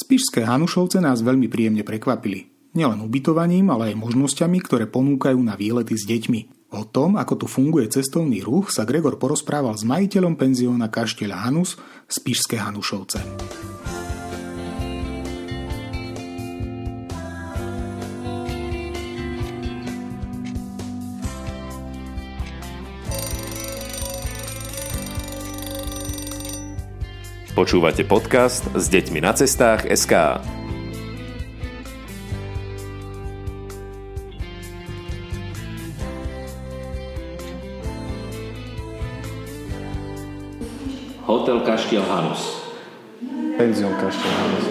Spišské Hanušovce nás veľmi príjemne prekvapili. Nielen ubytovaním, ale aj možnosťami, ktoré ponúkajú na výlety s deťmi. O tom, ako tu funguje cestovný ruch, sa Gregor porozprával s majiteľom penzióna Kaštieľa Hanus Spišské Hanušovce. Počúvate podcast s deťmi na cestách SK. Hotel Kaštiel Hanus. Penzión Kaštiel Hanus.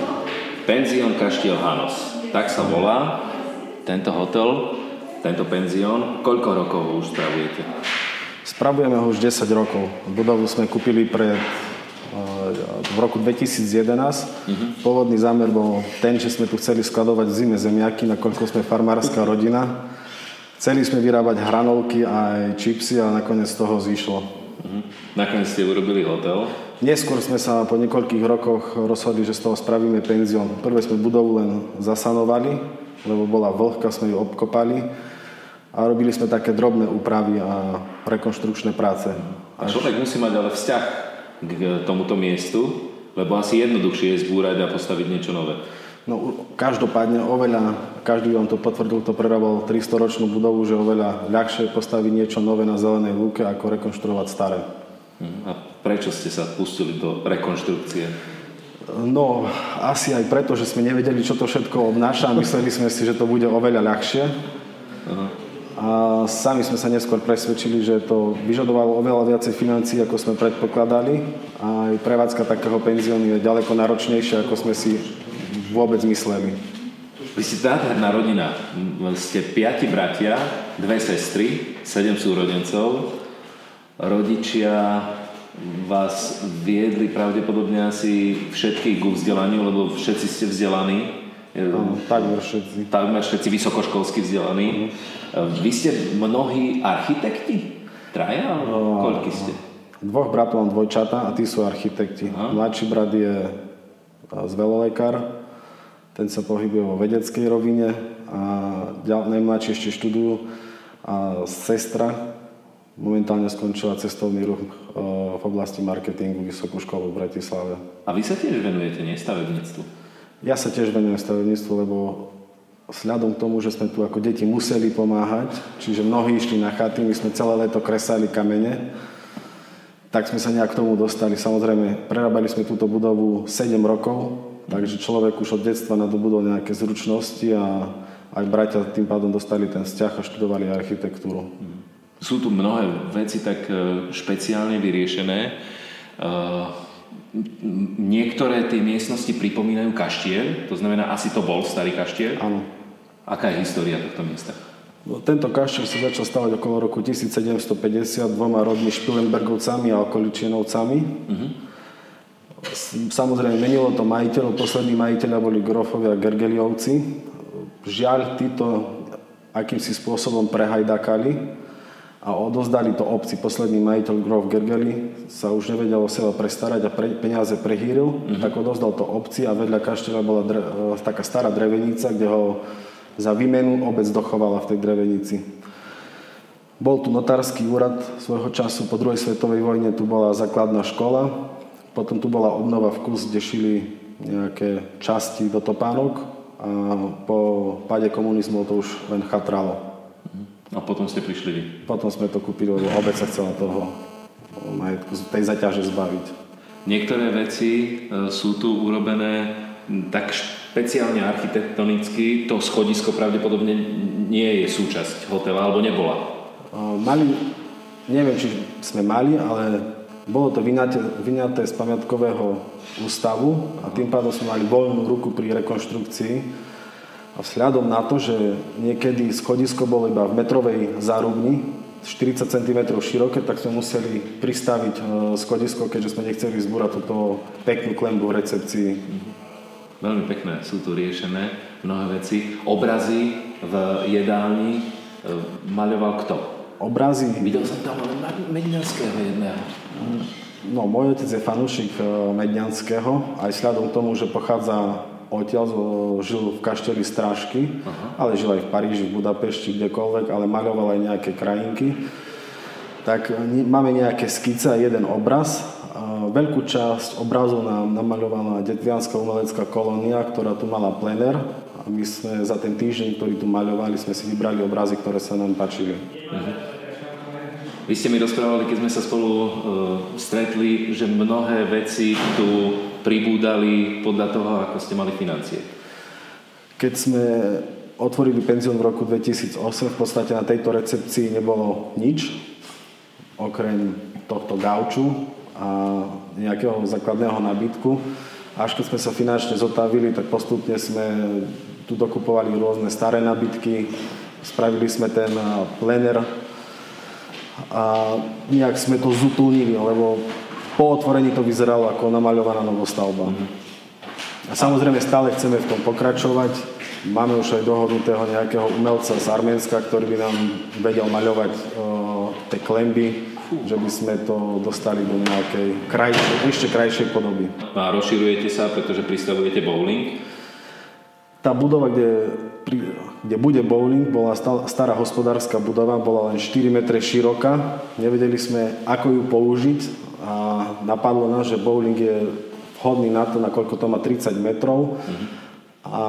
Penzión Kaštiel Hanus. Tak sa volá tento hotel, tento penzión. Koľko rokov ho už spravujete? Spravujeme ho už 10 rokov. Budovu sme kúpili pred v roku 2011. Uh-huh. Pôvodný zámer bol ten, že sme tu chceli skladovať v zime zemiaky, nakoľko sme farmárska rodina. Chceli sme vyrábať hranolky a aj čipsy a nakoniec toho zišlo. Uh-huh. Nakoniec ste urobili hotel? Neskôr sme sa po niekoľkých rokoch rozhodli, že z toho spravíme penzión. Prvé sme budovu len zasanovali, lebo bola vlhka, sme ju obkopali a robili sme také drobné úpravy a rekonštrukčné práce. A človek musí mať ale vzťah k tomuto miestu? Lebo asi jednoduchšie je zbúrať a postaviť niečo nové. No každopádne oveľa, každý vám to potvrdil, to prerábal 300-ročnú budovu, že oveľa ľahšie postaviť niečo nové na zelenej lúke, ako rekonštruovať staré. Hm, a prečo ste sa pustili do rekonštrukcie? No, asi aj preto, že sme nevedeli, čo to všetko obnáša mysleli sme si, že to bude oveľa ľahšie. Aha. A sami sme sa neskôr presvedčili, že to vyžadovalo oveľa viacej financií, ako sme predpokladali. A aj prevádzka takého penziónu je ďaleko náročnejšia, ako sme si vôbec mysleli. Vy ste nádherná rodina. Ste piati bratia, dve sestry, sedem súrodencov. Rodičia vás viedli pravdepodobne asi všetkých ku vzdelaniu, lebo všetci ste vzdelaní. No, takmer všetci. Takmer všetci vysokoškolsky vzdelaní. Mm. Vy ste mnohí architekti? Traja? No, Koľky ste? Dvoch bratov mám dvojčata a tí sú architekti. Aha. Mladší brat je zvelolekár, ten sa pohybuje vo vedeckej rovine a najmladší ešte študujú a sestra momentálne skončila cestovný ruch v oblasti marketingu Vysokú školu v Bratislave. A vy sa tiež venujete nestavebníctvu? Ja sa tiež venujem stavebníctvu, lebo vzhľadom k tomu, že sme tu ako deti museli pomáhať, čiže mnohí išli na chaty, my sme celé leto kresali kamene, tak sme sa nejak k tomu dostali. Samozrejme, prerábali sme túto budovu 7 rokov, takže človek už od detstva nadobudol nejaké zručnosti a aj bratia tým pádom dostali ten vzťah a študovali architektúru. Sú tu mnohé veci tak e, špeciálne vyriešené. Niektoré tie miestnosti pripomínajú kaštiel, to znamená, asi to bol starý kaštiel. Áno. Aká je história tohto miesta? No, tento kaštiel sa začal stavať okolo roku 1750 dvoma rodmi Špilenbergovcami a okoličienovcami. Uh-huh. Samozrejme, menilo to majiteľov. Poslední majiteľia boli Grofovia a Gergeliovci. Žiaľ, títo akýmsi spôsobom prehajdakali a odozdali to obci. Posledný majiteľ Grof Gergely sa už nevedel o seba prestarať a pre, peniaze prehýril, mm-hmm. tak odozdal to obci a vedľa kaštela bola dre, e, taká stará drevenica, kde ho za výmenu obec dochovala v tej drevenici. Bol tu notársky úrad svojho času, po druhej svetovej vojne tu bola základná škola, potom tu bola obnova v kus, kde šili nejaké časti do topánok a po páde komunizmu to už len chatralo. A potom ste prišli vy? Potom sme to kúpili, lebo obec sa chcela toho majetku, tej zaťaže zbaviť. Niektoré veci e, sú tu urobené tak špeciálne architektonicky, to schodisko pravdepodobne nie je súčasť hotela, alebo nebola. Mali, neviem, či sme mali, ale bolo to vyňaté, vyňaté z pamiatkového ústavu a tým pádom sme mali voľnú ruku pri rekonštrukcii a vzhľadom na to, že niekedy schodisko bolo iba v metrovej zárubni, 40 cm široké, tak sme museli pristaviť e, schodisko, keďže sme nechceli zbúrať túto peknú klembu v recepcii. Mhm. Veľmi pekné sú tu riešené mnohé veci. Obrazy v jedálni e, maľoval kto? Obrazy? Videl som tam ale Medňanského jedného. No, môj otec je fanúšik e, Medňanského, aj vzhľadom tomu, že pochádza odtiaľ, žil v kašteli Strážky, Aha. ale žil aj v Paríži, v Budapešti, kdekoľvek, ale maľoval aj nejaké krajinky. Tak máme nejaké skice jeden obraz. Veľkú časť obrazov nám namaľovala Detvianská umelecká kolónia, ktorá tu mala plener. A my sme za ten týždeň, ktorý tu maľovali, sme si vybrali obrazy, ktoré sa nám páčili. Uh-huh. Vy ste mi rozprávali, keď sme sa spolu uh, stretli, že mnohé veci tu pribúdali podľa toho, ako ste mali financie. Keď sme otvorili penzión v roku 2008, v podstate na tejto recepcii nebolo nič, okrem tohto gauču a nejakého základného nabytku. Až keď sme sa finančne zotavili, tak postupne sme tu dokupovali rôzne staré nabytky, spravili sme ten plener a nejak sme to zutúnili, lebo po otvorení to vyzeralo ako namaľovaná novostavba. A samozrejme stále chceme v tom pokračovať. Máme už aj dohodnutého nejakého umelca z Arménska, ktorý by nám vedel maľovať uh, tie klemby, že by sme to dostali do nejakej krajšej, ešte krajšej podoby. A rozširujete sa, pretože pristavujete bowling? Tá budova, kde kde bude bowling, bola stará hospodárska budova, bola len 4 metre široká. Nevedeli sme, ako ju použiť a napadlo nás, že bowling je vhodný na to, nakoľko to má 30 metrov. Mm-hmm. A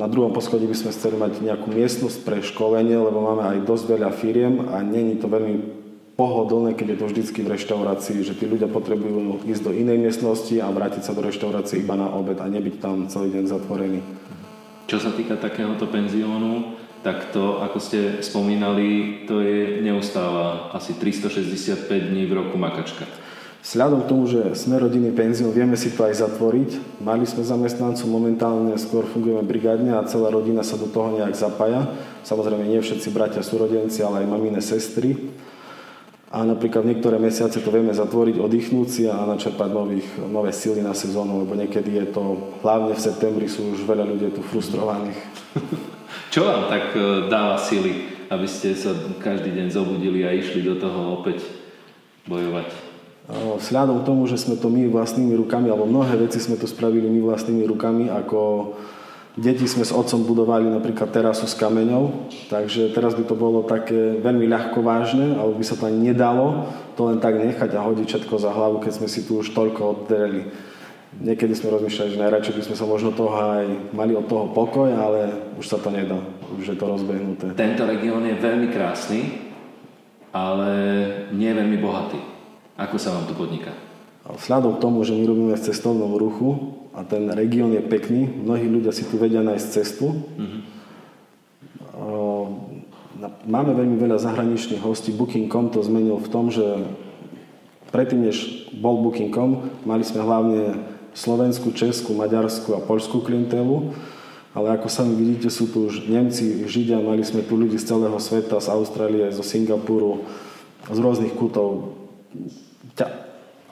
na druhom poschodí by sme chceli mať nejakú miestnosť pre školenie, lebo máme aj dosť veľa firiem a není to veľmi pohodlné, keď je to vždycky v reštaurácii, že tí ľudia potrebujú ísť do inej miestnosti a vrátiť sa do reštaurácie iba na obed a nebyť tam celý deň zatvorený. Čo sa týka takéhoto penziónu, tak to, ako ste spomínali, to je neustála asi 365 dní v roku makačka. Vzhľadom k tomu, že sme rodinný penzión, vieme si to aj zatvoriť. Mali sme zamestnancov, momentálne skôr fungujeme brigádne a celá rodina sa do toho nejak zapája. Samozrejme, nie všetci bratia sú rodenci, ale aj mamine sestry a napríklad niektoré mesiace to vieme zatvoriť, oddychnúť si a načerpať nových, nové síly na sezónu, lebo niekedy je to, hlavne v septembri sú už veľa ľudí tu frustrovaných. Čo vám tak e, dáva síly, aby ste sa každý deň zobudili a išli do toho opäť bojovať? Vzhľadom tomu, že sme to my vlastnými rukami, alebo mnohé veci sme to spravili my vlastnými rukami, ako Deti sme s otcom budovali napríklad terasu s kameňou, takže teraz by to bolo také veľmi ľahko vážne, alebo by sa to ani nedalo to len tak nechať a hodiť všetko za hlavu, keď sme si tu už toľko oddreli. Niekedy sme rozmýšľali, že najradšej by sme sa možno toho aj mali od toho pokoj, ale už sa to nedá, už je to rozbehnuté. Tento región je veľmi krásny, ale nie je veľmi bohatý. Ako sa vám tu podniká? Vzhľadom k tomu, že my robíme v cestovnom ruchu, a ten región je pekný. Mnohí ľudia si tu vedia nájsť cestu. Mm-hmm. Máme veľmi veľa zahraničných hostí. Booking.com to zmenil v tom, že predtým, než bol Booking.com, mali sme hlavne slovenskú, českú, maďarskú a poľskú klientelu. Ale ako sami vidíte, sú tu už Nemci, Židia, mali sme tu ľudí z celého sveta, z Austrálie, zo Singapuru, z rôznych kútov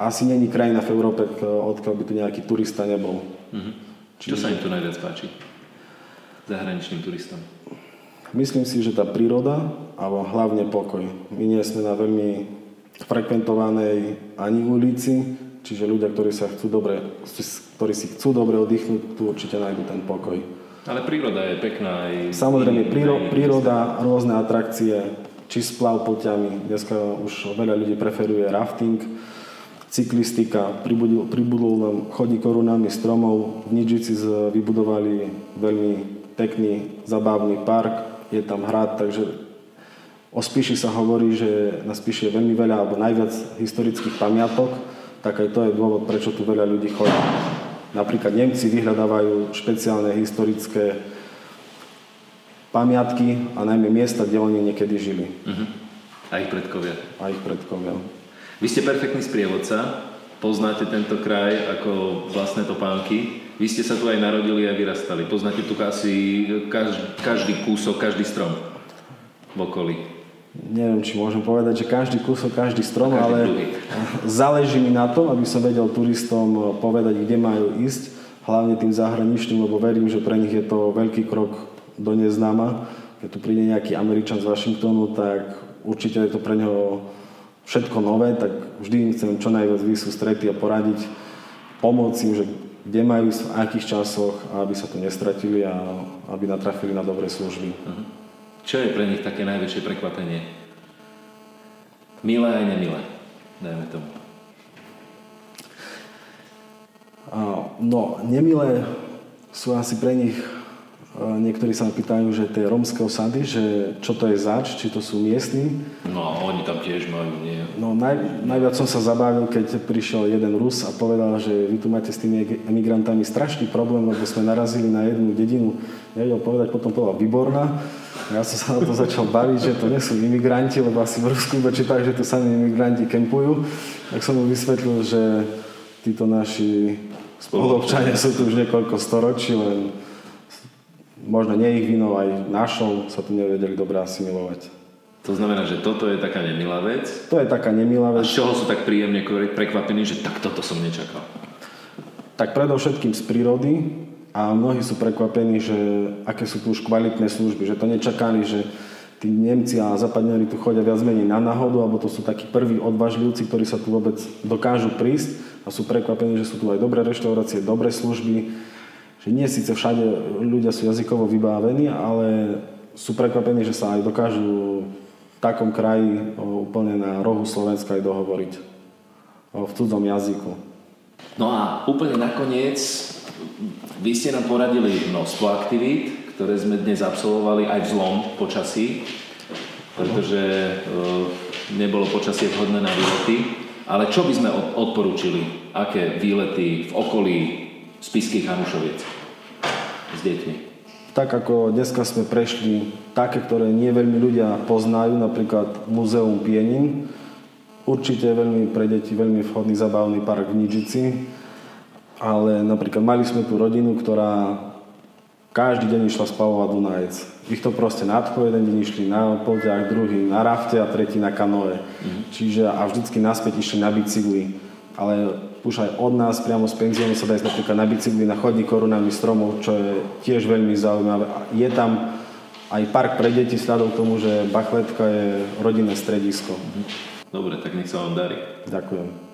asi není krajina v Európe, odkiaľ by tu nejaký turista nebol. Mm-hmm. Čiže... Čo sa im tu najviac páči? Zahraničným turistom? Myslím si, že tá príroda, alebo hlavne pokoj. My nie sme na veľmi frekventovanej ani ulici, čiže ľudia, ktorí, sa chcú dobre, ktorí si chcú dobre oddychnúť, tu určite nájdú ten pokoj. Ale príroda je pekná aj... Samozrejme, príro, príroda, rôzne atrakcie, či splav poťami. Dneska už veľa ľudí preferuje rafting, cyklistika, pribudol, pribudol nám chodník korunami stromov, v Nidžici vybudovali veľmi pekný, zabávny park, je tam hrad, takže o Spiši sa hovorí, že na Spiši je veľmi veľa alebo najviac historických pamiatok, tak aj to je dôvod, prečo tu veľa ľudí chodí. Napríklad Nemci vyhľadávajú špeciálne historické pamiatky a najmä miesta, kde oni niekedy žili. Uh-huh. A ich predkovia. A ich predkovia. Vy ste perfektný sprievodca, poznáte tento kraj ako vlastné topánky. Vy ste sa tu aj narodili a vyrastali. Poznáte tu asi každý, každý kúsok, každý strom v okolí. Neviem, či môžem povedať, že každý kúsok, každý strom, každý ale druhý. záleží mi na to, aby som vedel turistom povedať, kde majú ísť, hlavne tým zahraničným, lebo verím, že pre nich je to veľký krok do neznáma. Keď tu príde nejaký Američan z Washingtonu, tak určite je to pre neho všetko nové, tak vždy im chcem čo najviac vysústretiť a poradiť, pomôcť im, že kde majú, v akých časoch, aby sa tu nestratili a aby natrafili na dobré služby. Uh-huh. Čo je pre nich také najväčšie prekvapenie? Milé aj nemilé, dajme tomu. No, nemilé sú asi pre nich Niektorí sa pýtajú, že tie rómske osady, že čo to je zač, či to sú miestni. No, oni tam tiež majú, nie? No, naj, najviac som sa zabavil, keď prišiel jeden Rus a povedal, že vy tu máte s tými emigrantami strašný problém, lebo sme narazili na jednu dedinu, nevedel povedať, potom povedal výborná. Ja som sa na to začal baviť, že to nie sú imigranti, lebo asi v Rusku iba čítajú, že tu sami imigranti kempujú. Tak som mu vysvetlil, že títo naši spoluobčania sú tu už niekoľko storočí, len možno nie ich vinou, aj našou sa tu nevedeli dobre asimilovať. To znamená, že toto je taká nemilá vec? To je taká nemilá vec. A z čoho sú tak príjemne prekvapení, že tak toto som nečakal? Tak predovšetkým z prírody a mnohí sú prekvapení, že aké sú tu už kvalitné služby, že to nečakali, že tí Nemci a Zapadňari tu chodia viac menej na náhodu, alebo to sú takí prví odvážlivci, ktorí sa tu vôbec dokážu prísť a sú prekvapení, že sú tu aj dobré reštaurácie, dobré služby, že nie síce všade ľudia sú jazykovo vybávení, ale sú prekvapení, že sa aj dokážu v takom kraji úplne na rohu Slovenska aj dohovoriť v cudzom jazyku. No a úplne nakoniec, vy ste nám poradili množstvo aktivít, ktoré sme dnes absolvovali aj v zlom počasí, pretože nebolo počasie vhodné na výlety. Ale čo by sme odporúčili? Aké výlety v okolí Spiských Hanušoviec s deťmi. Tak ako dneska sme prešli také, ktoré nie veľmi ľudia poznajú, napríklad Múzeum Pienin, určite veľmi pre deti veľmi vhodný zabavný park v Nižici, ale napríklad mali sme tu rodinu, ktorá každý deň išla spavovať Dunajec. Ich to proste nadchlo, jeden deň išli na poľťách, druhý na rafte a tretí na kanoe. Mm-hmm. Čiže a vždycky naspäť išli na bicykli. Ale už aj od nás, priamo z penziónu sa dá ísť napríklad na bicykli, na chodník korunami stromov, čo je tiež veľmi zaujímavé. Je tam aj park pre deti sľadom k tomu, že Bachletka je rodinné stredisko. Dobre, tak nech sa vám darí. Ďakujem.